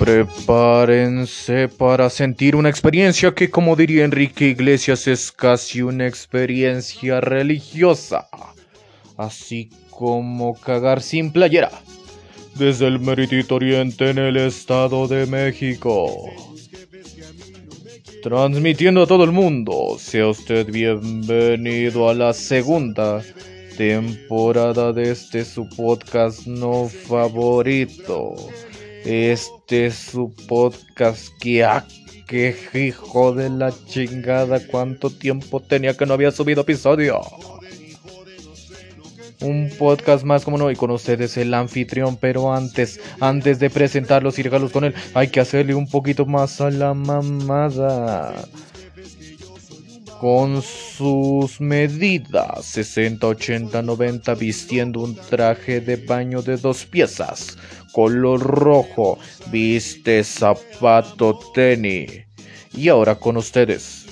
Prepárense para sentir una experiencia que, como diría Enrique Iglesias, es casi una experiencia religiosa. Así como cagar sin playera. Desde el Meritito Oriente en el Estado de México. Transmitiendo a todo el mundo, sea usted bienvenido a la segunda temporada de este su podcast no favorito. Este es su podcast que ah, hijo de la chingada, cuánto tiempo tenía que no había subido episodio. Un podcast más como no, y con ustedes el anfitrión, pero antes, antes de presentarlos y regalos con él, hay que hacerle un poquito más a la mamada con sus medidas 60, 80, 90 vistiendo un traje de baño de dos piezas color rojo, viste zapato tenis. Y ahora con ustedes.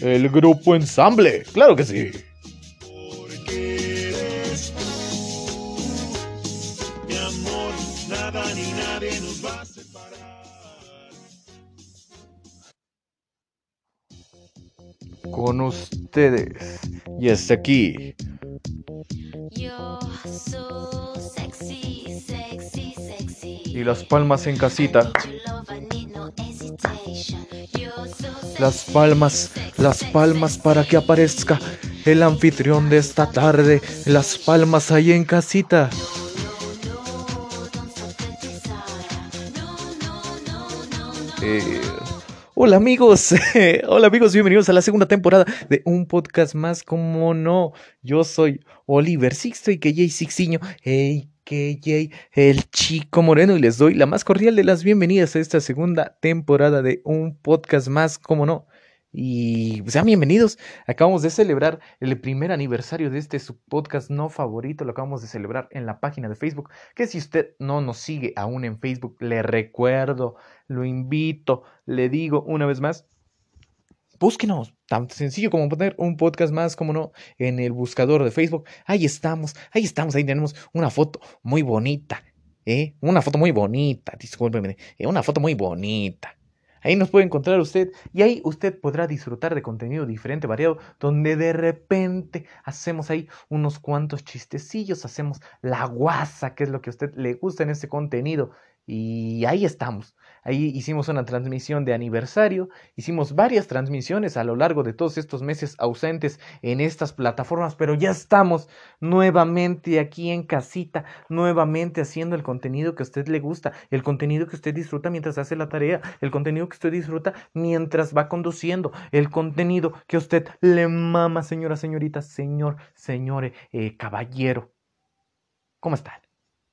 El grupo ensamble, claro que sí. Con ustedes. Y hasta aquí. Y las palmas en casita. Las palmas, las palmas para que aparezca el anfitrión de esta tarde. Las palmas ahí en casita. Eh, hola amigos, hola amigos, bienvenidos a la segunda temporada de un podcast más como no. Yo soy Oliver Sixto y que Jay Sixiño, hey KJ, el chico moreno, y les doy la más cordial de las bienvenidas a esta segunda temporada de un podcast más, como no. Y sean bienvenidos. Acabamos de celebrar el primer aniversario de este su podcast no favorito. Lo acabamos de celebrar en la página de Facebook. Que si usted no nos sigue aún en Facebook, le recuerdo, lo invito, le digo una vez más búsquenos, tan sencillo como poner un podcast más, como no, en el buscador de Facebook. Ahí estamos, ahí estamos, ahí tenemos una foto muy bonita, ¿eh? Una foto muy bonita, discúlpeme, ¿eh? una foto muy bonita. Ahí nos puede encontrar usted y ahí usted podrá disfrutar de contenido diferente, variado, donde de repente hacemos ahí unos cuantos chistecillos, hacemos la guasa, que es lo que a usted le gusta en este contenido. Y ahí estamos. Ahí hicimos una transmisión de aniversario, hicimos varias transmisiones a lo largo de todos estos meses ausentes en estas plataformas, pero ya estamos nuevamente aquí en casita, nuevamente haciendo el contenido que a usted le gusta, el contenido que usted disfruta mientras hace la tarea, el contenido que usted disfruta mientras va conduciendo, el contenido que a usted le mama, señora, señorita, señor, señore, eh, caballero. ¿Cómo están?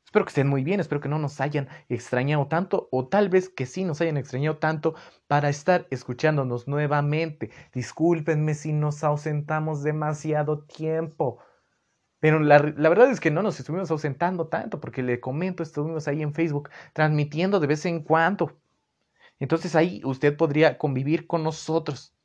Espero que estén muy bien, espero que no nos hayan extrañado tanto o tal vez que sí nos hayan extrañado tanto para estar escuchándonos nuevamente. Discúlpenme si nos ausentamos demasiado tiempo. Pero la, verdad es que no nos estuvimos ausentando tanto porque le comento, estuvimos ahí en Facebook transmitiendo de vez en cuando. Entonces ahí usted podría convivir con nosotros.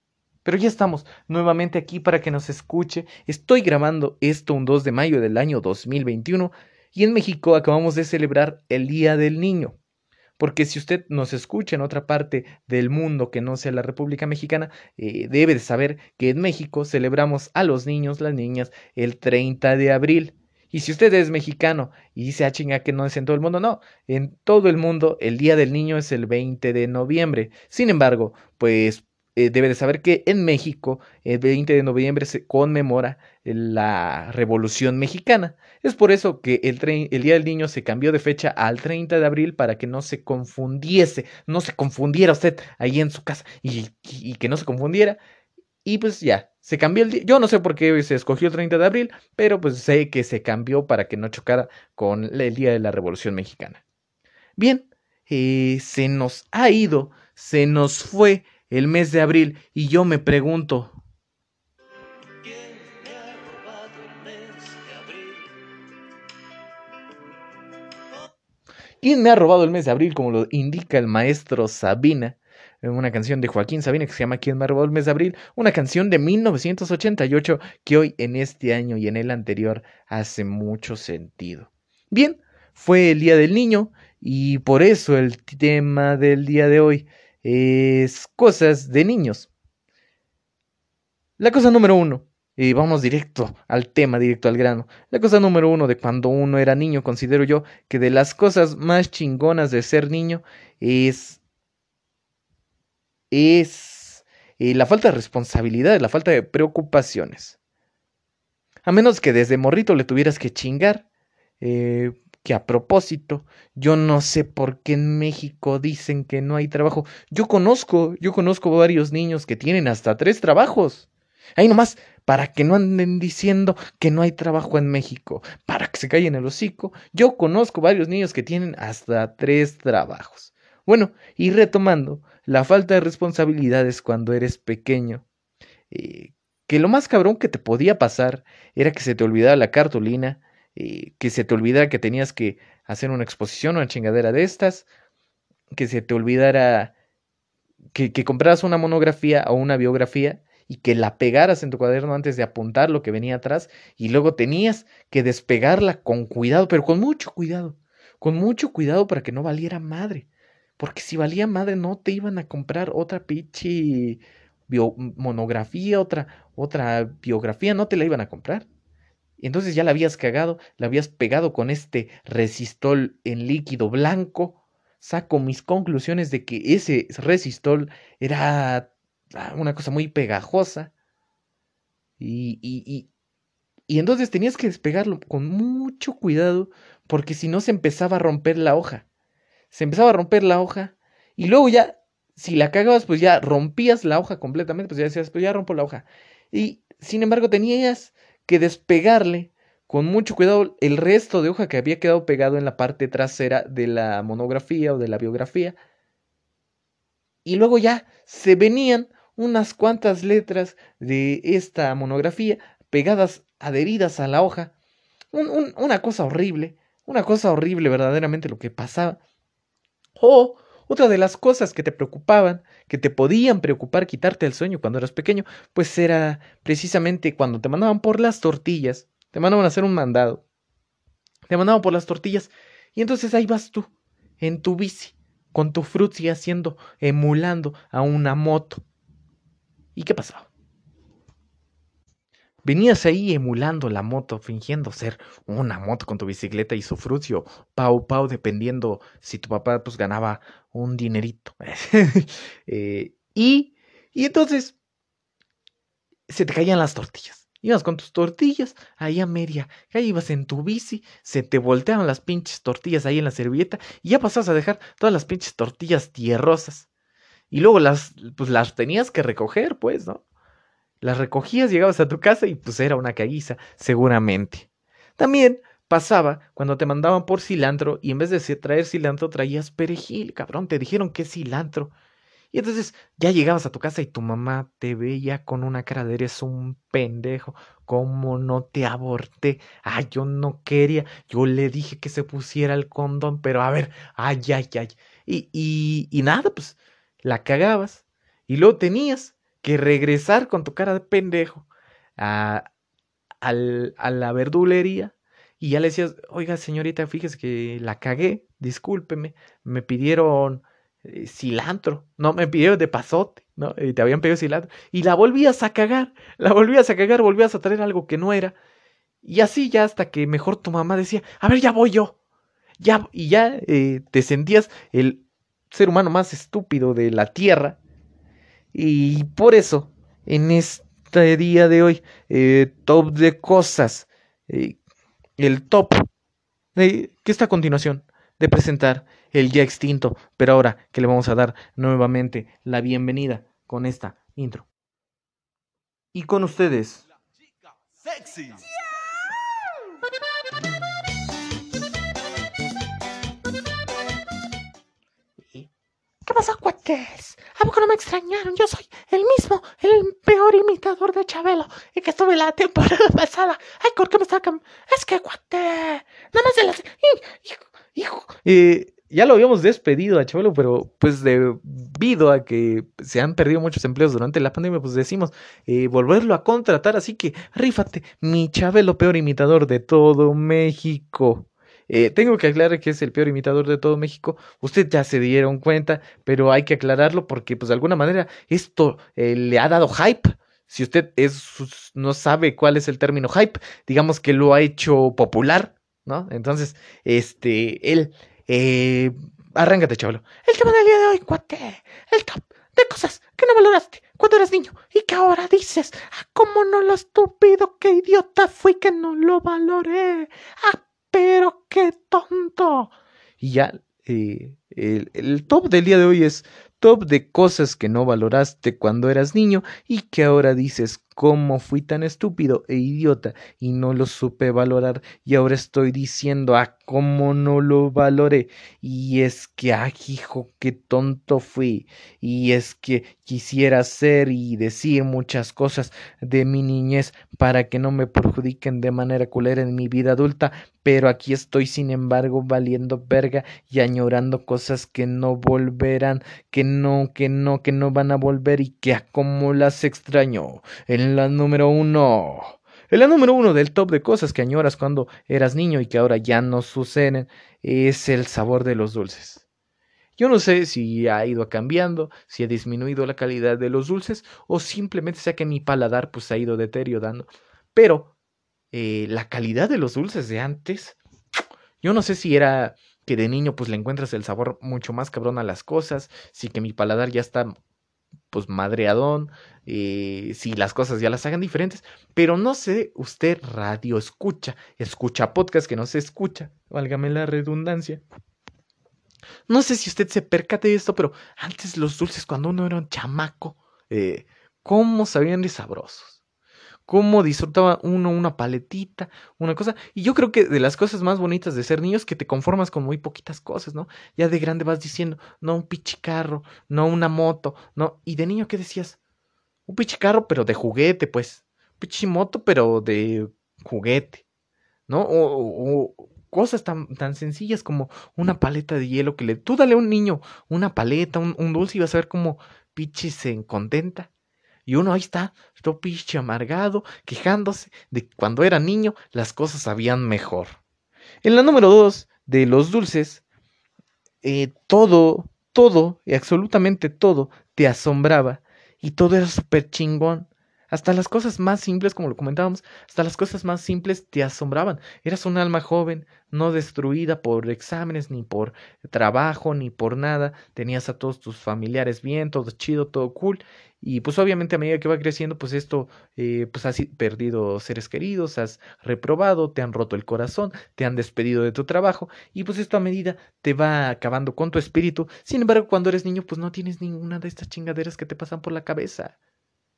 Pero ya estamos nuevamente aquí para que nos escuche. Estoy grabando esto un 2 de mayo del año 2021 y en México acabamos de celebrar el Día del Niño. Porque si usted nos escucha en otra parte del mundo que no sea la República Mexicana, eh, debe de saber que en México celebramos a los niños, las niñas, el 30 de abril. Y si usted es mexicano y dice, ah, chinga, que no es en todo el mundo, no. En todo el mundo el Día del Niño es el 20 de noviembre. Sin embargo, pues eh, debe de saber que en México el 20 de noviembre se conmemora la Revolución Mexicana. Es por eso que el, Día del Niño se cambió de fecha al 30 de abril para que no se confundiese, no se confundiera usted ahí en su casa y, y que no se confundiera. Y pues ya, se cambió el día. Yo no sé por qué se escogió el 30 de abril, pero pues sé que se cambió para que no chocara con el Día de la Revolución Mexicana. Bien, eh, se nos ha ido, se nos fue el mes de abril y yo me pregunto, ¿Quién me ha robado el mes de abril? Como lo indica el maestro Sabina, en una canción de Joaquín Sabina que se llama ¿Quién me ha robado el mes de abril? Una canción de 1988 que hoy en este año y en el anterior hace mucho sentido. Bien, fue el Día del Niño Y por eso el tema del día de hoy es cosas de niños. La cosa número uno, y vamos directo al tema, directo al grano. La cosa número uno de cuando uno era niño, considero yo que de las cosas más chingonas de ser niño es. es. Eh, la falta de responsabilidad, la falta de preocupaciones. A menos que desde morrito le tuvieras que chingar. Eh, que a propósito, yo no sé por qué en México dicen que no hay trabajo. Yo conozco, yo conozco varios niños que tienen hasta tres trabajos. Ahí nomás, para que no anden diciendo que no hay trabajo en México, para que se callen el hocico. Yo conozco varios niños que tienen hasta tres trabajos. Bueno, y retomando, la falta de responsabilidades cuando eres pequeño. Eh, que lo más cabrón que te podía pasar era que se te olvidaba la cartulina, que se te olvidara que tenías que hacer una exposición o una chingadera de estas, que se te olvidara que, que compraras una monografía o una biografía y que la pegaras en tu cuaderno antes de apuntar lo que venía atrás y luego tenías que despegarla con cuidado, pero con mucho cuidado, con mucho cuidado para que no valiera madre, porque si valía madre no te iban a comprar otra pinche monografía, otra, otra biografía, no te la iban a comprar. Entonces ya la habías cagado, la habías pegado con este resistol en líquido blanco. Saco mis conclusiones de que ese resistol era ah, una cosa muy pegajosa. Y, y, y, y entonces tenías que despegarlo con mucho cuidado porque si no se empezaba a romper la hoja. Se empezaba a romper la hoja y luego ya, si la cagabas, pues ya rompías la hoja completamente, pues ya decías, pues ya rompo la hoja. Y sin embargo tenías que despegarle con mucho cuidado el resto de hoja que había quedado pegado en la parte trasera de la monografía o de la biografía. Y luego ya se venían unas cuantas letras de esta monografía pegadas, adheridas a la hoja. una cosa horrible, una cosa horrible verdaderamente lo que pasaba. O otra de las cosas que te preocupaban, que te podían preocupar quitarte el sueño cuando eras pequeño, pues era precisamente cuando te mandaban por las tortillas, te mandaban a hacer un mandado, te mandaban por las tortillas, y entonces ahí vas tú, en tu bici, con tu frutzi haciendo, emulando a una moto. ¿Y qué pasaba? Venías ahí emulando la moto, fingiendo ser una moto con tu bicicleta y su frucio, pau pau, dependiendo si tu papá pues ganaba un dinerito. Eh, y, y entonces se te caían las tortillas. Ibas con tus tortillas ahí a media, ahí ibas en tu bici, se te volteaban las pinches tortillas ahí en la servilleta y ya pasabas a dejar todas las pinches tortillas tierrosas. Y luego las, pues las tenías que recoger, pues, ¿no? Las recogías, llegabas a tu casa y pues era una caguiza, seguramente. También pasaba cuando te mandaban por cilantro y en vez de traer cilantro traías perejil, cabrón, te dijeron que es cilantro. Y entonces ya llegabas a tu casa y tu mamá te veía con una cara de eres un pendejo, ¿cómo no te aborté? Ay, yo no quería, yo le dije que se pusiera el condón, pero a ver, ay, ay, ay. Y, y, y nada, pues la cagabas y luego tenías que regresar con tu cara de pendejo a, a la verdulería y ya le decías, oiga señorita, fíjese que la cagué, discúlpeme, me pidieron eh, cilantro, no, me pidieron de pasote, ¿no? Y te habían pedido cilantro. Y la volvías a cagar, la volvías a cagar, volvías a traer algo que no era. Y así ya hasta que mejor tu mamá decía, a ver, ya voy yo. Ya, y ya eh, te sentías el ser humano más estúpido de la tierra y por eso, en este día de hoy, eh, top de cosas, eh, el top que está a continuación de presentar el ya extinto, pero ahora que le vamos a dar nuevamente la bienvenida con esta intro. Y con ustedes. Sexy. ¿Qué pasó, cuates? ¿A poco no me extrañaron? Yo soy el mismo, el peor imitador de Chabelo y que estuve la temporada pasada. Ay, ¿por qué me sacan? Es que, cuate, nada más de las... Hijo, hijo. Ya lo habíamos despedido a Chabelo, pero pues debido a que se han perdido muchos empleos durante la pandemia, pues decimos eh, volverlo a contratar. Así que rífate, mi Chabelo, peor imitador de todo México. Eh, tengo que aclarar que es el peor imitador de todo México. Usted ya se dieron cuenta, pero hay que aclararlo porque, pues, de alguna manera, esto eh, le ha dado hype. Si usted es, no sabe cuál es el término hype, digamos que lo ha hecho popular, ¿no? Entonces, este, él, eh, arráncate, chavalo. El tema del día de hoy, cuate, el top de cosas que no valoraste cuando eras niño y que ahora dices, ah, cómo no lo estúpido, qué idiota fui que no lo valoré. Ah, pero qué tonto. Y ya, eh, el, el top del día de hoy es top de cosas que no valoraste cuando eras niño y que ahora dices cómo fui tan estúpido e idiota y no lo supe valorar y ahora estoy diciendo a ah, cómo no lo valoré y es que ah hijo qué tonto fui. Y es que quisiera hacer y decir muchas cosas de mi niñez para que no me perjudiquen de manera culera en mi vida adulta pero aquí estoy sin embargo valiendo verga y añorando cosas que no volverán que no que no que no van a volver y que ah, cómo las extraño en la número uno. En la número uno del top de cosas que añoras cuando eras niño y que ahora ya no suceden es el sabor de los dulces. Yo no sé si ha ido cambiando, si ha disminuido la calidad de los dulces o simplemente sea que mi paladar pues ha ido deteriorando. Pero eh, la calidad de los dulces de antes, yo no sé si era que de niño pues le encuentras el sabor mucho más cabrón a las cosas, si que mi paladar ya está pues madreadón, eh, si las cosas ya las hagan diferentes, pero no sé, usted radio escucha, escucha podcast que no se escucha, válgame la redundancia. No sé si usted se percate de esto, pero antes los dulces cuando uno era un chamaco, eh, ¿cómo sabían de sabrosos? Cómo disfrutaba uno una paletita, una cosa. Y yo creo que de las cosas más bonitas de ser niño es que te conformas con muy poquitas cosas, ¿no? Ya de grande vas diciendo, no un pichicarro, no una moto, no. Y de niño, ¿qué decías? Un pichicarro, pero de juguete, pues. Pichimoto, pero de juguete, ¿no? O, cosas tan, tan sencillas como una paleta de hielo que le. Tú dale a un niño una paleta, un, un dulce y vas a ver cómo pichi se contenta. Y uno ahí está, todo pinche amargado, quejándose de que cuando era niño las cosas sabían mejor. En la número dos de los dulces, eh, todo, todo, y absolutamente todo, te asombraba. Y todo era súper chingón. Hasta las cosas más simples, como lo comentábamos, hasta las cosas más simples te asombraban. Eras un alma joven, no destruida por exámenes, ni por trabajo, ni por nada. Tenías a todos tus familiares bien, todo chido, todo cool. Y pues obviamente a medida que va creciendo, pues esto, eh, pues has perdido seres queridos, has reprobado, te han roto el corazón, te han despedido de tu trabajo. Y pues esto a medida te va acabando con tu espíritu. Sin embargo, cuando eres niño, pues no tienes ninguna de estas chingaderas que te pasan por la cabeza.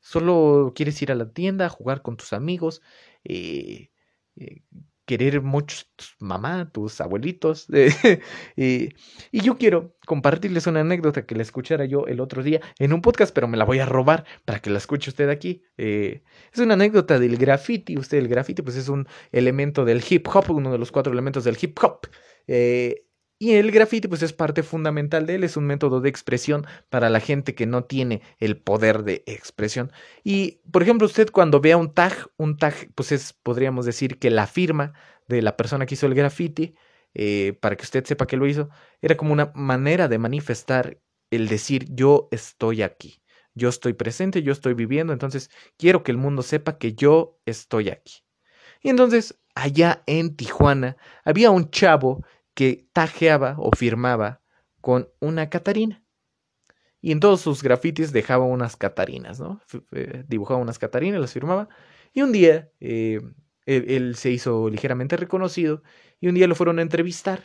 Solo quieres ir a la tienda, jugar con tus amigos, eh, eh, querer mucho tus mamá, tus abuelitos. y yo quiero compartirles una anécdota que la escuchara yo el otro día en un podcast, pero me la voy a robar para que la escuche usted aquí. Eh, es una anécdota del graffiti. Usted, el graffiti, pues es un elemento del hip hop, uno de los cuatro elementos del hip hop. Eh, y el graffiti pues es parte fundamental de él, es un método de expresión para la gente que no tiene el poder de expresión. Y por ejemplo, usted cuando vea un tag, un tag pues es, podríamos decir que la firma de la persona que hizo el graffiti, eh, para que usted sepa que lo hizo, era como una manera de manifestar el decir yo estoy aquí, yo estoy presente, yo estoy viviendo, entonces quiero que el mundo sepa que yo estoy aquí. Y entonces allá en Tijuana había un chavo que tajeaba o firmaba con una Catarina. Y en todos sus grafitis dejaba unas Catarinas, ¿no? Eh, dibujaba unas Catarinas, las firmaba. Y un día eh, él, se hizo ligeramente reconocido y un día lo fueron a entrevistar.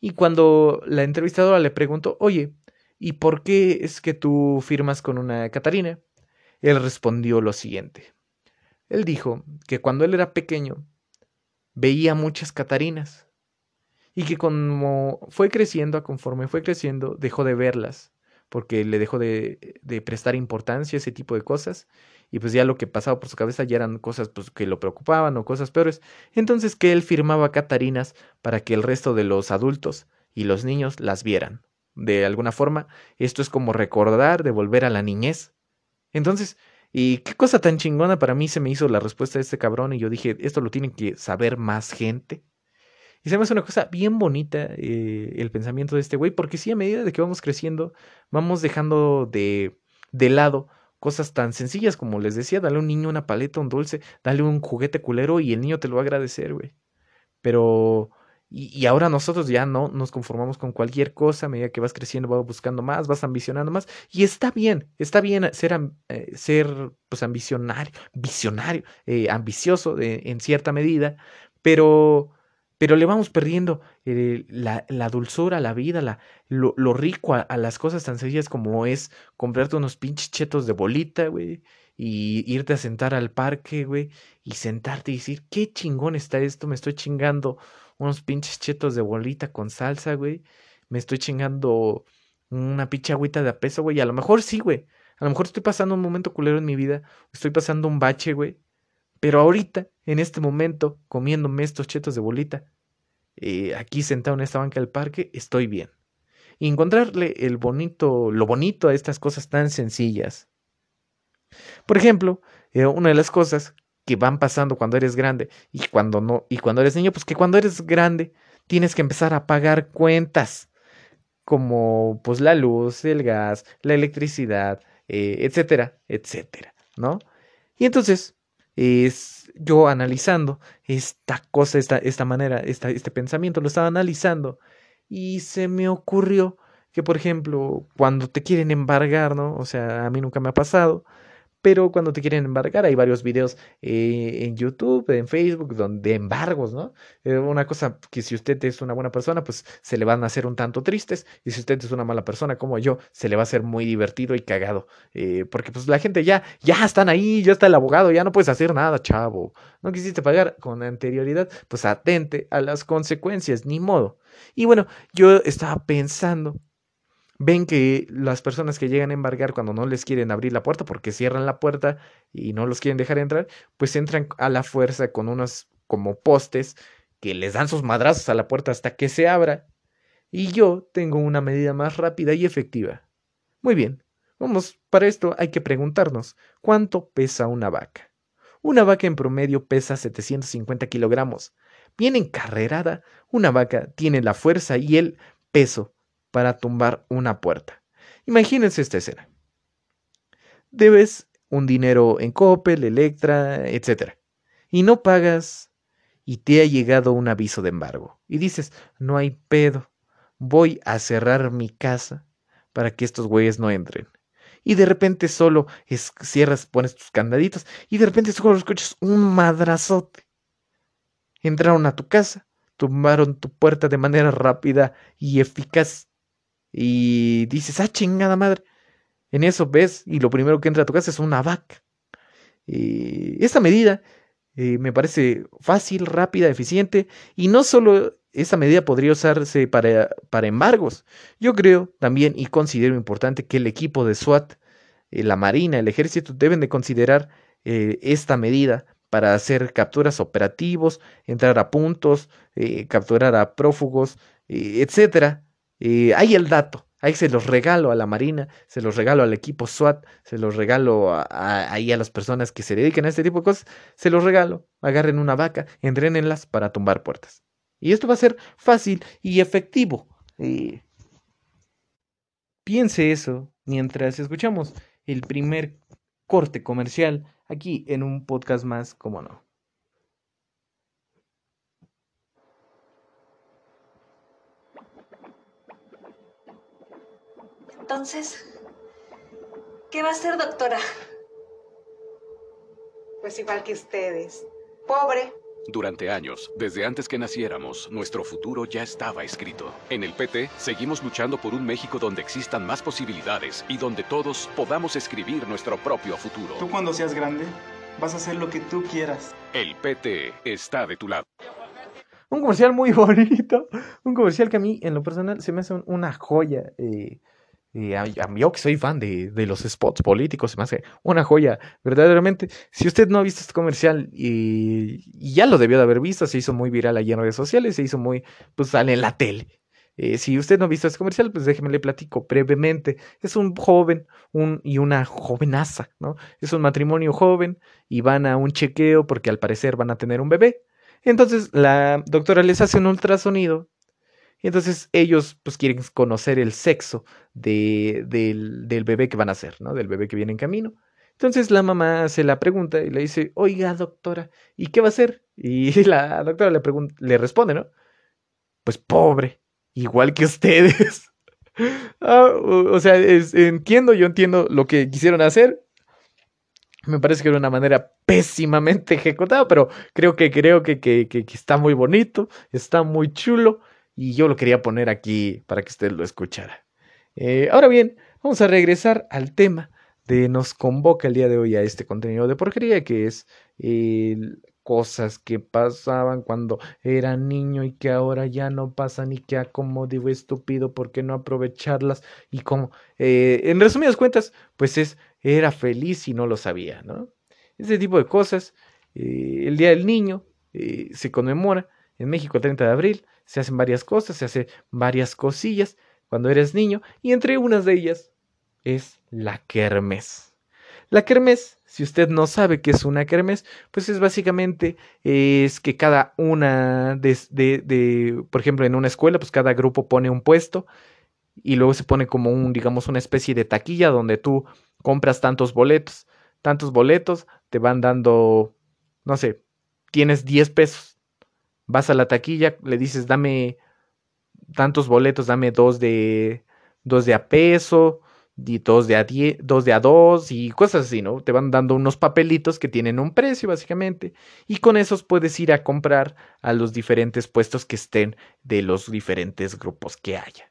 Y cuando la entrevistadora le preguntó, oye, ¿y por qué es que tú firmas con una Catarina? Él respondió lo siguiente. Él dijo que cuando él era pequeño veía muchas Catarinas y que como fue creciendo, conforme fue creciendo, dejó de verlas, porque le dejó de, prestar importancia a ese tipo de cosas, y pues ya lo que pasaba por su cabeza ya eran cosas pues, que lo preocupaban o cosas peores. Entonces que él firmaba Catarinas para que el resto de los adultos y los niños las vieran. De alguna forma, esto es como recordar de volver a la niñez. Entonces, y qué cosa tan chingona para mí se me hizo la respuesta de este cabrón y yo dije, esto lo tiene que saber más gente. Y se me hace una cosa bien bonita eh, el pensamiento de este güey, porque sí, a medida de que vamos creciendo, vamos dejando de, de lado cosas tan sencillas como les decía, dale a un niño una paleta, un dulce, dale un juguete culero y el niño te lo va a agradecer, güey. Pero y, ahora nosotros ya no nos conformamos con cualquier cosa, a medida que vas creciendo vas buscando más, vas ambicionando más. Y está bien, está bien ser, eh, ser pues ambicionario, visionario, eh, ambicioso en cierta medida, pero, pero le vamos perdiendo eh, la, dulzura la vida, la, lo, rico a, las cosas tan sencillas como es comprarte unos pinches chetos de bolita, güey, y irte a sentar al parque, güey, y sentarte y decir, qué chingón está esto, me estoy chingando unos pinches chetos de bolita con salsa, güey. Me estoy chingando una pinche agüita de a peso, güey. A lo mejor sí, güey. A lo mejor estoy pasando un momento culero en mi vida. Estoy pasando un bache, güey. Pero ahorita, en este momento, comiéndome estos chetos de bolita, eh, aquí sentado en esta banca del parque, estoy bien. Y encontrarle el bonito, lo bonito a estas cosas tan sencillas. Por ejemplo, eh, una de las cosas que van pasando cuando eres grande y cuando no y cuando eres niño, pues que cuando eres grande tienes que empezar a pagar cuentas como pues la luz, el gas, la electricidad, eh, etcétera, etcétera, ¿no? Y entonces es yo analizando esta cosa, esta, esta manera, esta, este pensamiento, lo estaba analizando y se me ocurrió que, por ejemplo, cuando te quieren embargar, ¿no? O sea, a mí nunca me ha pasado, pero cuando te quieren embargar hay varios videos eh, en YouTube, en Facebook, donde embargos, ¿no? Eh, una cosa que si usted es una buena persona, pues se le van a hacer un tanto tristes, y si usted es una mala persona como yo, se le va a hacer muy divertido y cagado, eh, porque pues la gente ya, ya están ahí, ya está el abogado, ya no puedes hacer nada, chavo, no quisiste pagar con anterioridad, pues atente a las consecuencias, ni modo. Y bueno, yo estaba pensando ven que las personas que llegan a embargar cuando no les quieren abrir la puerta porque cierran la puerta y no los quieren dejar entrar, pues entran a la fuerza con unos como postes que les dan sus madrazos a la puerta hasta que se abra. Y yo tengo una medida más rápida y efectiva. Muy bien, vamos, para esto hay que preguntarnos, ¿cuánto pesa una vaca? Una vaca en promedio pesa 750 kilogramos. Bien encarrerada, una vaca tiene la fuerza y el peso para tumbar una puerta. Imagínense esta escena. Debes un dinero en Coppel, Electra, etc. Y no pagas y te ha llegado un aviso de embargo. Y dices, no hay pedo, voy a cerrar mi casa para que estos güeyes no entren. Y de repente solo cierras, pones tus candaditos y de repente solo escuchas un madrazote. Entraron a tu casa, tumbaron tu puerta de manera rápida y eficaz y dices, ah, chingada madre. En eso ves y lo primero que entra a tu casa es una vaca. Y esta medida eh, me parece fácil, rápida, eficiente y no solo esa medida podría usarse para, para embargos. Yo creo también y considero importante que el equipo de SWAT, eh, la Marina, el Ejército deben de considerar eh, esta medida para hacer capturas operativos, entrar a puntos, capturar a prófugos, etcétera eh, ahí el dato, ahí se los regalo a la Marina, se los regalo al equipo SWAT, se los regalo a, ahí a las personas que se dedican a este tipo de cosas, se los regalo, agarren una vaca, entrenenlas para tumbar puertas. Y esto va a ser fácil y efectivo. Piense eso mientras escuchamos el primer corte comercial aquí en un podcast más, como no. Entonces, ¿qué va a ser, doctora? Pues igual que ustedes. Pobre. Durante años, desde antes que naciéramos, nuestro futuro ya estaba escrito. En el PT, seguimos luchando por un México donde existan más posibilidades y donde todos podamos escribir nuestro propio futuro. Tú cuando seas grande, vas a hacer lo que tú quieras. El PT está de tu lado. Un comercial muy bonito, un comercial que a mí, en lo personal, se me hace una joya. Eh, y a, yo que soy fan de, de, los spots políticos, me hace una joya, verdaderamente. Si usted no ha visto este comercial y, ya lo debió de haber visto, se hizo muy viral allí en redes sociales, se hizo muy, pues sale en la tele. Eh, si usted no ha visto este comercial, pues déjeme le platico brevemente. Es un joven un, y una jovenaza, ¿no? Es un matrimonio joven y van a un chequeo porque al parecer van a tener un bebé. Entonces la doctora les hace un ultrasonido y entonces ellos pues quieren conocer el sexo de, del, bebé que van a hacer, ¿no? Del bebé que viene en camino. Entonces la mamá se la pregunta y le dice, oiga doctora, ¿y qué va a hacer? Y la doctora le, le responde, ¿no? Pues pobre, igual que ustedes. ah, o, sea, entiendo, yo entiendo lo que quisieron hacer. Me parece que era una manera pésimamente ejecutada, pero creo que creo que, que, que está muy bonito, está muy chulo y yo lo quería poner aquí para que usted lo escuchara. Eh, ahora bien, vamos a regresar al tema de nos convoca el día de hoy a este contenido de porquería que es eh, cosas que pasaban cuando era niño y que ahora ya no pasan y que digo estúpido por qué no aprovecharlas y como eh, en resumidas cuentas pues es era feliz y no lo sabía no ese tipo de cosas el día del niño se conmemora en México el 30 de abril se hacen varias cosas, se hacen varias cosillas cuando eres niño y entre unas de ellas es la kermes. La kermes, si usted no sabe qué es una kermes, pues es básicamente es que cada una de, de, de, por ejemplo, en una escuela, pues cada grupo pone un puesto y luego se pone como un, digamos, una especie de taquilla donde tú compras tantos boletos, tantos boletos, te van dando, no sé, tienes 10 pesos vas a la taquilla, le dices, dame tantos boletos, dame dos de, dos de a peso, y dos de a dos de a dos y cosas así, ¿no? Te van dando unos papelitos que tienen un precio, básicamente, y con esos puedes ir a comprar a los diferentes puestos que estén de los diferentes grupos que haya.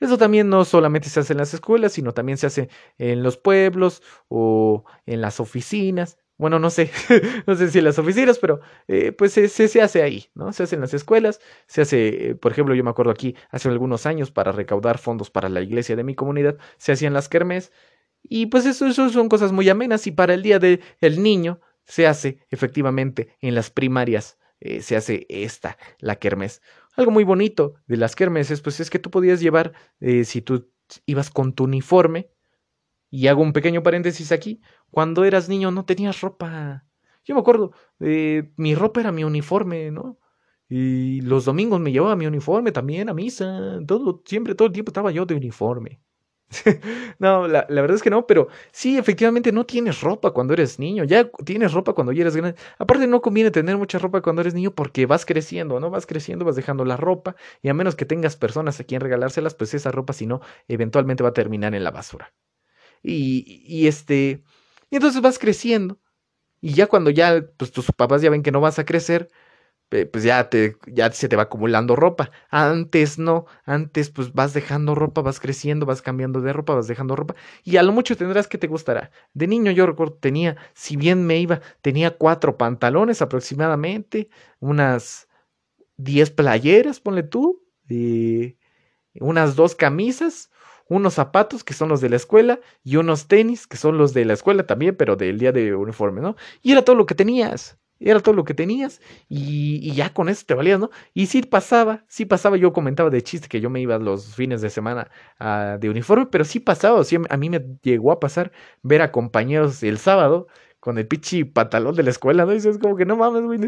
Eso también no solamente se hace en las escuelas, sino también se hace en los pueblos o en las oficinas. Bueno, no sé, no sé si en las oficinas, pero eh, pues se, se, hace ahí, ¿no? Se hace en las escuelas, se hace, eh, por ejemplo, yo me acuerdo aquí hace algunos años para recaudar fondos para la iglesia de mi comunidad, se hacían las kermes y pues eso, eso son cosas muy amenas y para el Día del el Niño se hace efectivamente en las primarias, eh, se hace esta, la kermes. Algo muy bonito de las kermeses, pues es que tú podías llevar, si tú ibas con tu uniforme, y hago un pequeño paréntesis aquí. Cuando eras niño no tenías ropa. Yo me acuerdo, eh, mi ropa era mi uniforme, ¿no? Y los domingos me llevaba mi uniforme también a misa. Todo, siempre, todo el tiempo estaba yo de uniforme. no, la, la, verdad es que no, pero sí, efectivamente no tienes ropa cuando eres niño, ya tienes ropa cuando ya eres grande. Aparte no conviene tener mucha ropa cuando eres niño porque vas creciendo, ¿no? Vas creciendo, vas dejando la ropa y a menos que tengas personas a quien regalárselas, pues esa ropa si no, eventualmente va a terminar en la basura. Y, y este, y entonces vas creciendo. Y ya cuando ya, pues tus papás ya ven que no vas a crecer, pues ya, te, ya se te va acumulando ropa. Antes no, antes pues vas dejando ropa, vas creciendo, vas cambiando de ropa, vas dejando ropa. Y a lo mucho tendrás que te gustará. De niño yo recuerdo, tenía, si bien me iba, tenía cuatro pantalones aproximadamente, unas diez playeras, ponle tú, y unas dos camisas, unos zapatos que son los de la escuela y unos tenis que son los de la escuela también, pero del día de uniforme, ¿no? Y era todo lo que tenías. Era todo lo que tenías y, ya con eso te valías, ¿no? Y sí pasaba, sí pasaba, yo comentaba de chiste que yo me iba los fines de semana uh, de uniforme, pero sí pasaba, sí, a mí me llegó a pasar ver a compañeros el sábado con el pichi pantalón de la escuela, ¿no? Y es como que no mames, güey,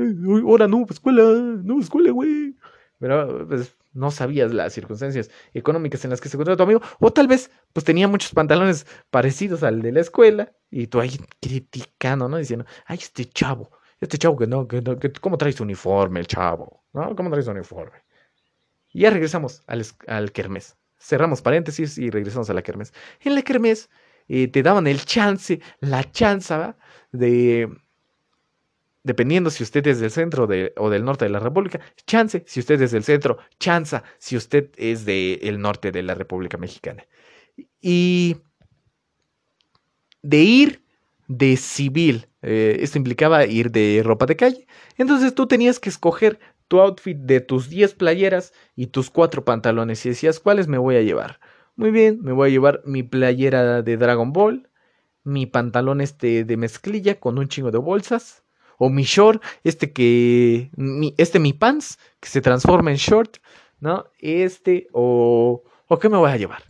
ahora no, escuela, no, escuela, güey. Pero pues no sabías las circunstancias económicas en las que se encontraba tu amigo, o tal vez pues tenía muchos pantalones parecidos al de la escuela y tú ahí criticando, ¿no? Diciendo, ay, este chavo, este chavo que no, que no, que, ¿cómo traes tu uniforme, el chavo? ¿No? ¿Cómo traes tu uniforme? Y ya regresamos al, al kermés. Cerramos paréntesis y regresamos a la kermés. En la kermés eh, te daban el chance, la chance de dependiendo si usted es del centro o del norte de la República, chance si usted es del centro, chanza si usted es del norte de la República Mexicana. Y de ir de civil, eh, esto implicaba ir de ropa de calle, entonces tú tenías que escoger tu outfit de tus 10 playeras y tus 4 pantalones y decías, ¿cuáles me voy a llevar? Muy bien, me voy a llevar mi playera de Dragon Ball, mi pantalón este de mezclilla con un chingo de bolsas, o mi short, este que, mi, este mi pants, que se transforma en short, ¿no? Este, o, o qué me voy a llevar.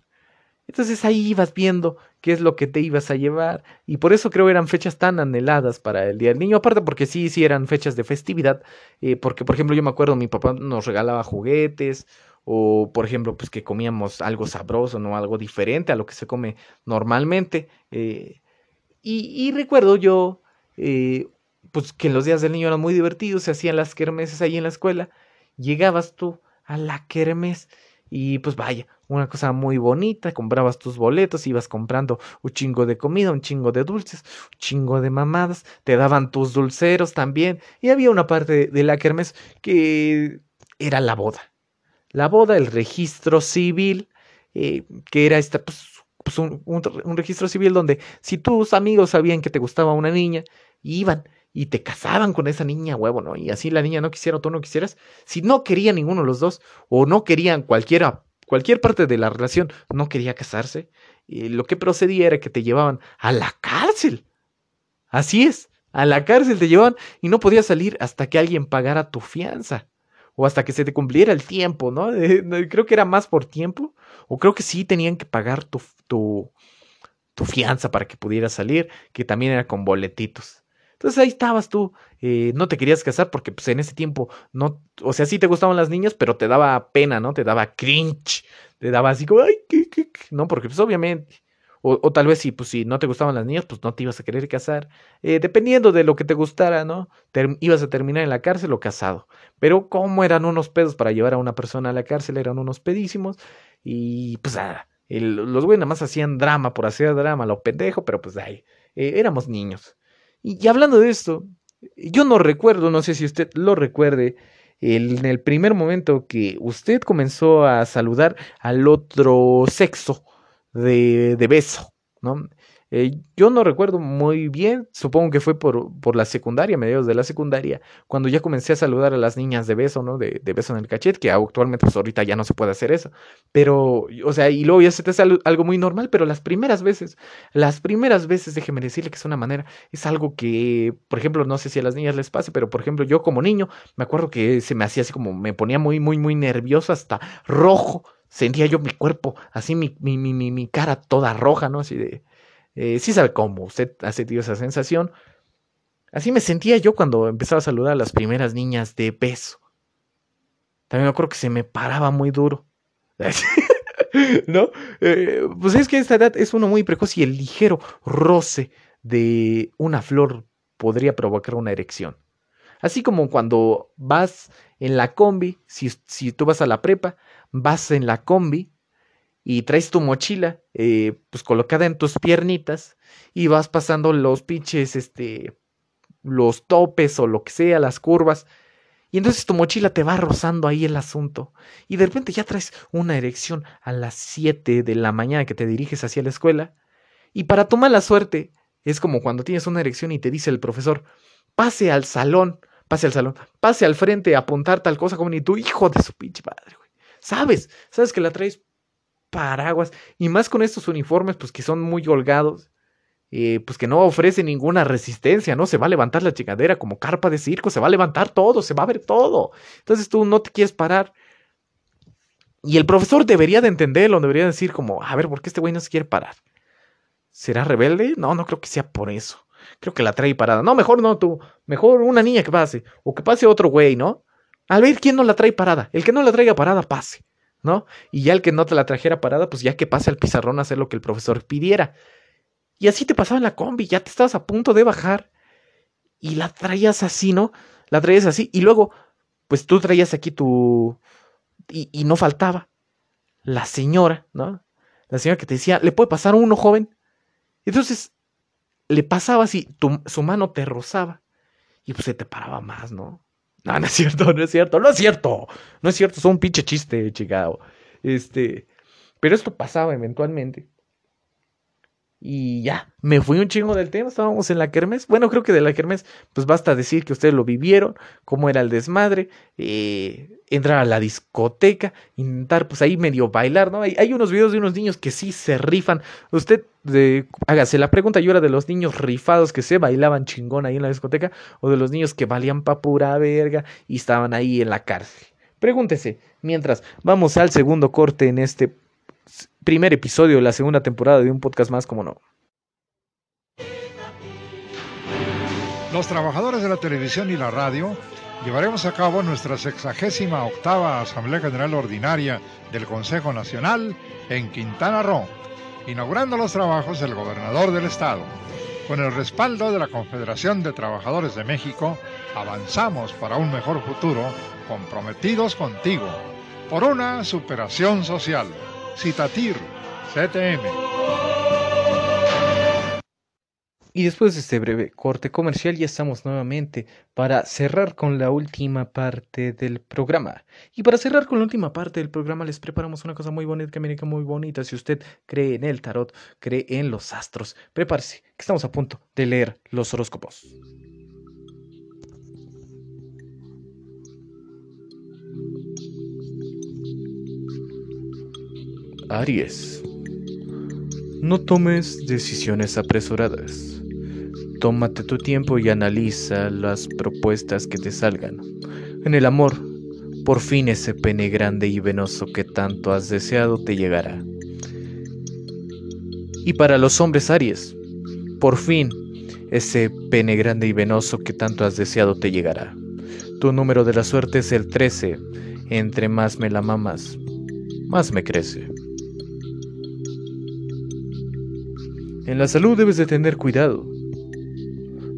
Entonces ahí ibas viendo qué es lo que te ibas a llevar. Y por eso creo eran fechas tan anheladas para el Día del Niño. Aparte porque sí, sí eran fechas de festividad. eh, porque, por ejemplo, yo me acuerdo, mi papá nos regalaba juguetes. O, por ejemplo, pues que comíamos algo sabroso, ¿no? Algo diferente a lo que se come normalmente. eh, y, y recuerdo yo, eh, pues que los días del niño eran muy divertidos, se hacían las kermeses ahí en la escuela. Llegabas tú a la kermes y pues vaya, una cosa muy bonita, comprabas tus boletos, ibas comprando un chingo de comida, un chingo de dulces, un chingo de mamadas, te daban tus dulceros también, y había una parte de la kermes que era la boda. La boda, el registro civil, eh, que era esta, pues, pues, un registro civil donde si tus amigos sabían que te gustaba una niña, iban y te casaban con esa niña, huevo, ¿no? Y así la niña no quisiera o tú no quisieras, si no quería ninguno de los dos, o no querían cualquiera, cualquier parte de la relación, no quería casarse, eh, lo que procedía era que te llevaban a la cárcel. Así es, a la cárcel te llevaban y no podías salir hasta que alguien pagara tu fianza. O hasta que se te cumpliera el tiempo, ¿no? Eh, creo que era más por tiempo. O creo que sí tenían que pagar tu, tu, tu fianza para que pudieras salir, que también era con boletitos. Entonces ahí estabas tú, eh, no te querías casar porque pues en ese tiempo no, o sea, sí te gustaban las niñas, pero te daba pena, ¿no? Te daba cringe, te daba así como, ay, qué, qué, qué", no, porque pues obviamente, o, tal vez si, pues si no te gustaban las niñas, pues no te ibas a querer casar, eh, dependiendo de lo que te gustara, ¿no? Ibas a terminar en la cárcel o casado. Pero como eran unos pedos para llevar a una persona a la cárcel, eran unos pedísimos, y pues ah, el- los güeyes nada más hacían drama por hacer drama, lo pendejo, pero pues ay, eh, éramos niños. Y, hablando de esto, yo no recuerdo, no sé si usted lo recuerde, en el primer momento que usted comenzó a saludar al otro sexo de beso, ¿no? Eh, yo no recuerdo muy bien, supongo que fue por, por la secundaria, mediados de la secundaria, cuando ya comencé a saludar a las niñas de beso, ¿no? De, de beso en el cachete, que actualmente pues ahorita ya no se puede hacer eso. Pero, o sea, y luego ya se te hace algo- muy normal, pero las primeras veces, las primeras veces, déjeme decirle que es una manera, es algo que, por ejemplo, no sé si a las niñas les pase, pero por ejemplo, yo como niño, me acuerdo que se me hacía así como, me ponía muy, muy, muy nervioso, hasta rojo. Sentía yo mi cuerpo, así mi, mi, mi, mi cara toda roja, ¿no? Así de. Eh, sí sabe cómo usted ha sentido esa sensación. Así me sentía yo cuando empezaba a saludar a las primeras niñas de beso. También me acuerdo que se me paraba muy duro. ¿No? Eh, pues es que a esta edad es uno muy precoz y el ligero roce de una flor podría provocar una erección. Así como cuando vas en la combi, si, si tú vas a la prepa, vas en la combi y traes tu mochila, eh, pues colocada en tus piernitas y vas pasando los pinches, este, los topes o lo que sea, las curvas. Y entonces tu mochila te va rozando ahí el asunto. Y de repente ya traes una erección a las 7 de la mañana que te diriges hacia la escuela. Y para tu mala suerte, es como cuando tienes una erección y te dice el profesor, pase al salón, pase al salón, pase al frente a apuntar tal cosa como ni tu hijo de su pinche padre, güey. ¿Sabes? ¿Sabes que la traes paraguas? Y más con estos uniformes, pues que son muy holgados, eh, pues que no ofrece ninguna resistencia, ¿no? Se va a levantar la chingadera como carpa de circo, se va a levantar todo, se va a ver todo. Entonces tú no te quieres parar. Y el profesor debería de entenderlo, debería decir como, a ver, ¿por qué este güey no se quiere parar? ¿Será rebelde? No, no creo que sea por eso. Creo que la trae parada. No, mejor no tú. Mejor una niña que pase. O que pase otro güey, ¿no? A ver quién no la trae parada. El que no la traiga parada, pase. ¿No? Y ya el que no te la trajera parada, pues ya que pase al pizarrón a hacer lo que el profesor pidiera. Y así te pasaba en la combi, ya te estabas a punto de bajar. Y la traías así, ¿no? La traías así. Y luego, pues tú traías aquí tu. Y, y no faltaba. La señora, ¿no? La señora que te decía, ¿le puede pasar uno, joven? Entonces, le pasaba así, tu, su mano te rozaba. Y pues se te paraba más, ¿no? No, no es cierto, no es cierto, no es cierto. No es cierto, es un pinche chiste, chingado. Este. Pero esto pasaba eventualmente. Y ya, me fui un chingo del tema, estábamos en la kermés. Bueno, creo que de la kermés, pues basta decir que ustedes lo vivieron, cómo era el desmadre, eh, entrar a la discoteca, intentar pues ahí medio bailar, ¿no? Hay, hay unos videos de unos niños que sí se rifan. Usted, eh, hágase la pregunta, yo era de los niños rifados que se bailaban chingón ahí en la discoteca, o de los niños que valían pa' pura verga y estaban ahí en la cárcel. Pregúntese, mientras vamos al segundo corte en este primer episodio de la segunda temporada de un podcast más, como no. Los trabajadores de la televisión y la radio llevaremos a cabo nuestra sexagésima octava Asamblea General Ordinaria del Consejo Nacional en Quintana Roo, inaugurando los trabajos del gobernador del estado. Con el respaldo de la Confederación de Trabajadores de México, avanzamos para un mejor futuro, comprometidos contigo, por una superación social. Citatir, CTM. Y después de este breve corte comercial ya estamos nuevamente para cerrar con la última parte del programa. Y para cerrar con la última parte del programa les preparamos una cosa muy bonita, que muy bonita. Si usted cree en el tarot, cree en los astros, prepárese, que estamos a punto de leer los horóscopos. Aries. No tomes decisiones apresuradas. Tómate tu tiempo y analiza las propuestas que te salgan. En el amor, por fin ese pene grande y venoso que tanto has deseado te llegará. Y para los hombres Aries, por fin ese pene grande y venoso que tanto has deseado te llegará. Tu número de la suerte es el 13. Entre más me la mamas, más me crece. En la salud debes de tener cuidado.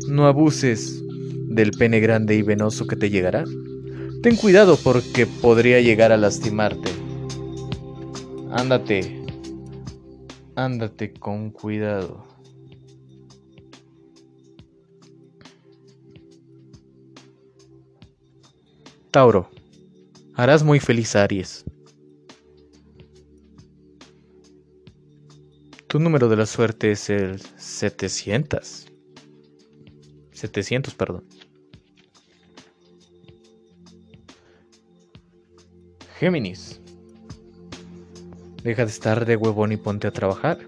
No abuses del pene grande y venoso que te llegará. Ten cuidado porque podría llegar a lastimarte. Ándate. Ándate con cuidado. Tauro. Harás muy feliz a Aries. Número de la suerte es el 700. 700, perdón. Géminis. Deja de estar de huevón y ponte a trabajar.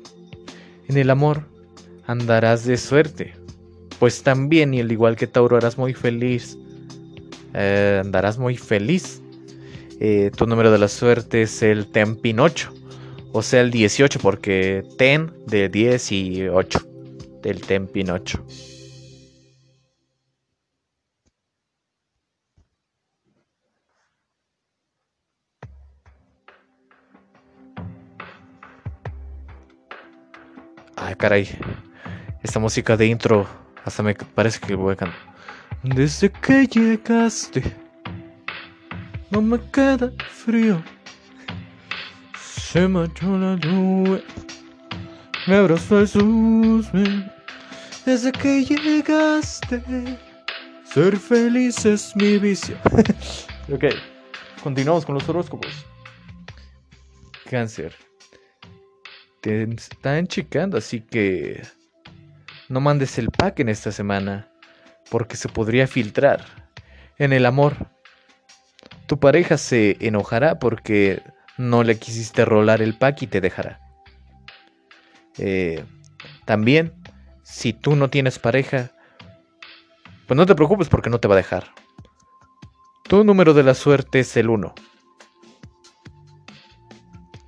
En el amor andarás de suerte. Pues también, y al igual que Tauro, harás muy feliz. Eh, andarás muy feliz. Eh, tu número de la suerte es el Tempinocho. O sea, el 18, porque Ten de 10 y 8. Del Tempinocho. Ay, caray. Esta música de intro hasta me parece que voy a. Desde que llegaste, no me queda frío. Se marchó la nube, me abrazó el suspiro. Desde que llegaste, ser feliz es mi vicio. ok, continuamos con los horóscopos. Cáncer te están checando, así que no mandes el pack en esta semana, porque se podría filtrar. En el amor, tu pareja se enojará porque no le quisiste rolar el pack y te dejará. Eh, también, si tú no tienes pareja, pues no te preocupes porque no te va a dejar. Tu número de la suerte es el 1.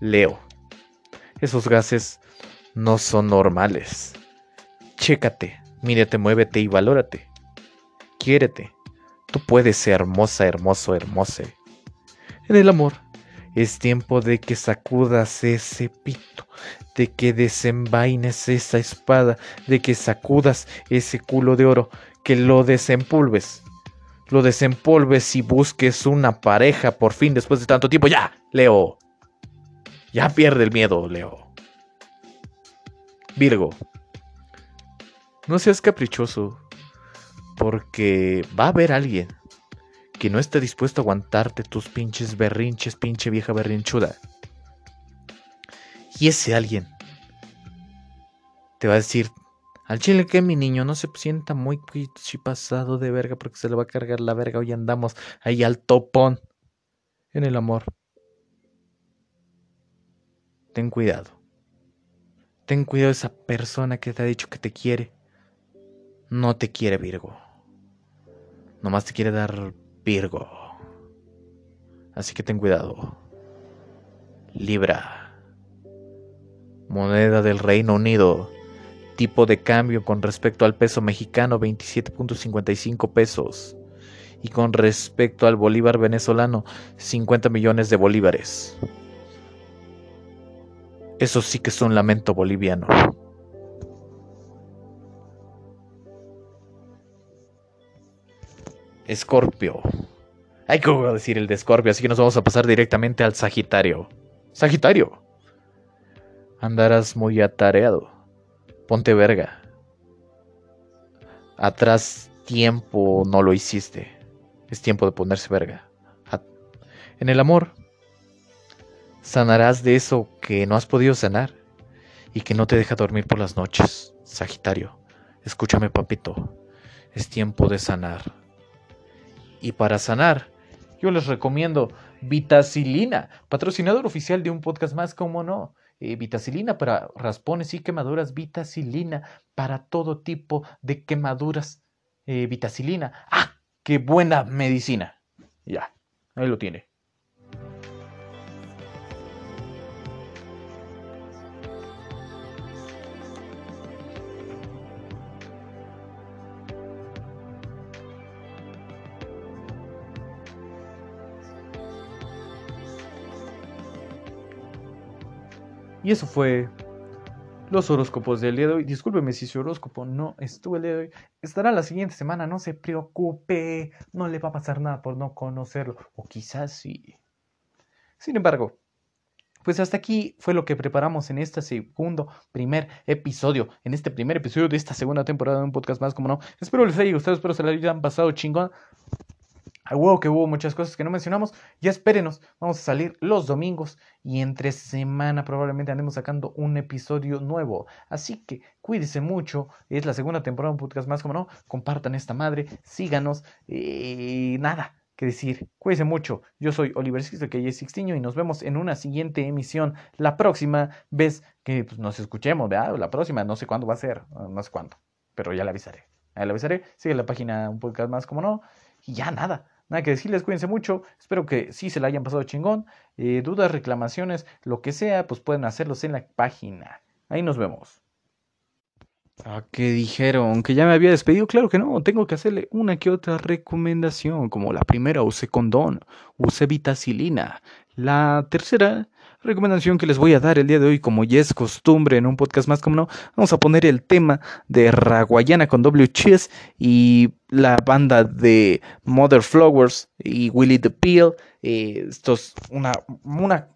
Leo. Esos gases no son normales. Chécate, mírate, muévete y valórate. Quiérete. Tú puedes ser hermosa, hermoso, hermose. En el amor, es tiempo de que sacudas ese pito, de que desenvaines esa espada, de que sacudas ese culo de oro, que lo desempulves. Lo desempolves y busques una pareja por fin después de tanto tiempo. Ya, Leo. Ya pierde el miedo, Leo. Virgo. No seas caprichoso, porque va a haber alguien que no esté dispuesto a aguantarte tus pinches berrinches, pinche vieja berrinchuda. Y ese alguien te va a decir, al chile que mi niño no se sienta muy pasado de verga porque se le va a cargar la verga. Hoy andamos ahí al topón en el amor ten cuidado. Ten cuidado de esa persona que te ha dicho que te quiere. No te quiere Virgo. Nomás te quiere dar Virgo. Así que ten cuidado. Libra. moneda del Reino Unido. Tipo de cambio con respecto al peso mexicano 27.55 pesos. Y con respecto al bolívar venezolano 50 millones de bolívares. Eso sí que es un lamento boliviano. Escorpio. Hay que decir el de Escorpio, así que nos vamos a pasar directamente al Sagitario. Sagitario. Andarás muy atareado. Ponte verga. Atrás tiempo no lo hiciste. Es tiempo de ponerse verga. En el amor, sanarás de eso que no has podido sanar y que no te deja dormir por las noches. Sagitario, escúchame papito. Es tiempo de sanar. Y para sanar, yo les recomiendo Vitacilina, patrocinador oficial de un podcast más, como no. Eh, vitacilina para raspones y quemaduras, vitacilina para todo tipo de quemaduras, eh, vitacilina. ¡Ah! ¡Qué buena medicina! Ya, ahí lo tiene. Y eso fue los horóscopos del día de hoy. Discúlpeme si su horóscopo no estuvo el día de hoy. Estará la siguiente semana, no se preocupe. No le va a pasar nada por no conocerlo. O quizás sí. Sin embargo, pues hasta aquí fue lo que preparamos en este segundo, primer episodio, en este primer episodio de esta segunda temporada de un podcast más, como no. Espero les haya gustado, espero se la hayan pasado chingón. Huevo que hubo muchas cosas que no mencionamos. Ya espérenos, vamos a salir los domingos y entre semana probablemente andemos sacando un episodio nuevo. Así que cuídense mucho. Es la segunda temporada de un podcast más, como no. Compartan esta madre, síganos. Y nada que decir. Cuídense mucho. Yo soy Oliver Sixto, que es Sixtiño, y nos vemos en una siguiente emisión. La próxima vez que pues, nos escuchemos, ¿verdad? La próxima, no sé cuándo va a ser, no sé cuándo, pero ya le avisaré. Ya le avisaré. Sigue la página un podcast más, como no. Y ya nada. Nada que decirles, cuídense mucho. Espero que sí se la hayan pasado chingón. Eh, dudas, reclamaciones, lo que sea, pues pueden hacerlos en la página. Ahí nos vemos. ¿A qué dijeron? ¿Que ya me había despedido? Claro que no, tengo que hacerle una que otra recomendación, como la primera, use condón, use vitacilina. La tercera, recomendación que les voy a dar el día de hoy, como ya es costumbre en un podcast más como no, vamos a poner el tema de Raguayana con W Cheese y la banda de Mother Flowers y Willie the Peel. Eh, esto es una,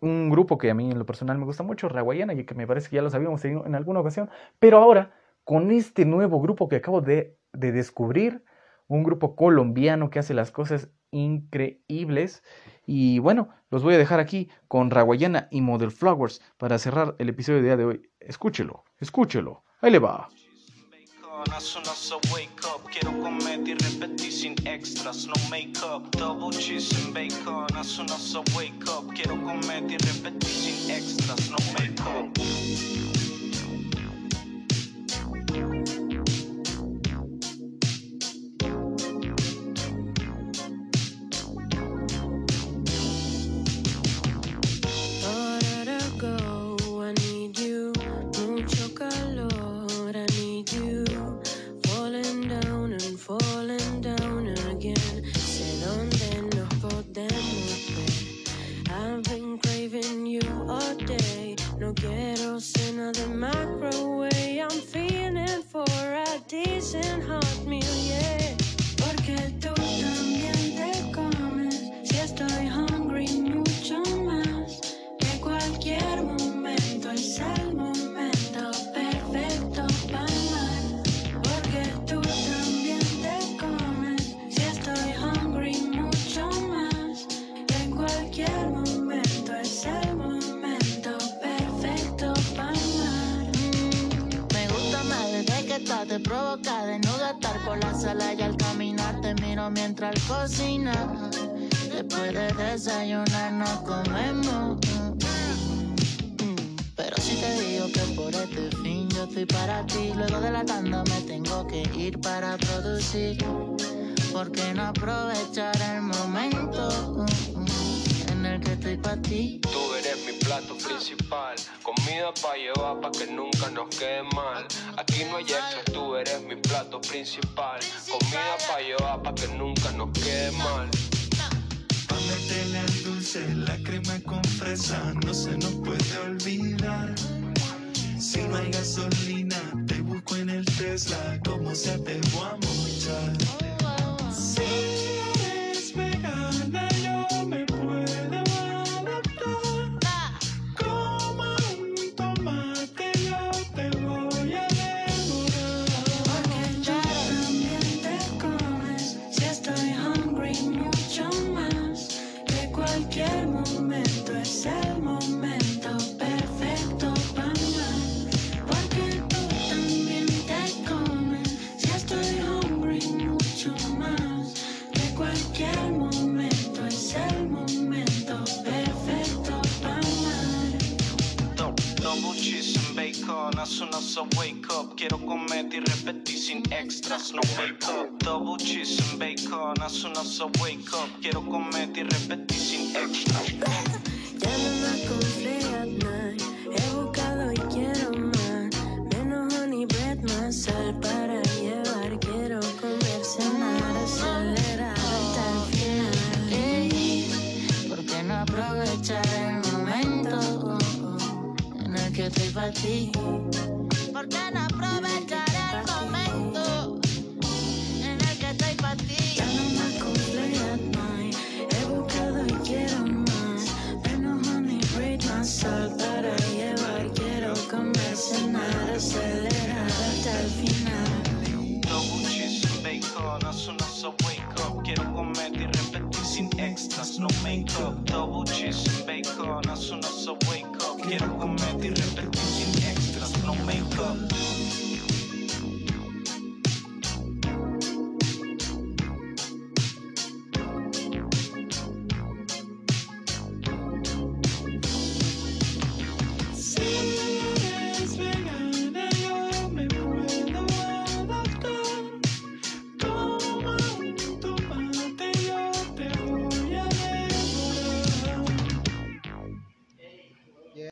un grupo que a mí en lo personal me gusta mucho, Raguayana, y que me parece que ya lo habíamos tenido en alguna ocasión, pero ahora con este nuevo grupo que acabo de descubrir, un grupo colombiano que hace las cosas increíbles. Y bueno, los voy a dejar aquí con Raguayana y Model Flowers para cerrar el episodio de día de hoy. Escúchelo, escúchelo. Ahí le va. Quiero comer y repetir sin extras, no make up. Double cheese and bacon. As soon as wake up, quiero comer y repetir sin extras, no make tengo que ir para producir. ¿Por qué no aprovechar el momento? En el que estoy pa' ti. Tú eres mi plato principal, comida pa' llevar pa' que nunca nos quede mal. Aquí no hay extras, tú eres mi plato principal, comida pa' llevar pa' que nunca nos quede mal. Al dulce, la crema con fresa no se nos puede olvidar. Si no hay gasolina, te busco en el Tesla, como sea te voy a mochar. Si eres vegana, I wake up Quiero comer y repetir sin extras, no wake up Double cheese and bacon, as soon as I wake up Quiero comer y repetir sin extras Ya no más con Free at night. He buscado y quiero más. Menos honey bread, más sal para llevar. Quiero comer, cenar, acelerar hasta el final. ¿por qué no aprovechar el momento en el que estoy pa' ti? porque no aprovecharé el momento en el que estoy para ti. Ya no me confío at night, he buscado y quiero más. Pero honey, read my soul para llevar. Quiero convencionar, acelerar hasta el final. As soon as I wake up, quiero comer y repetir sin extras, no make up. Double cheese and bacon. As soon as I wake up, quiero comer y repetir. up.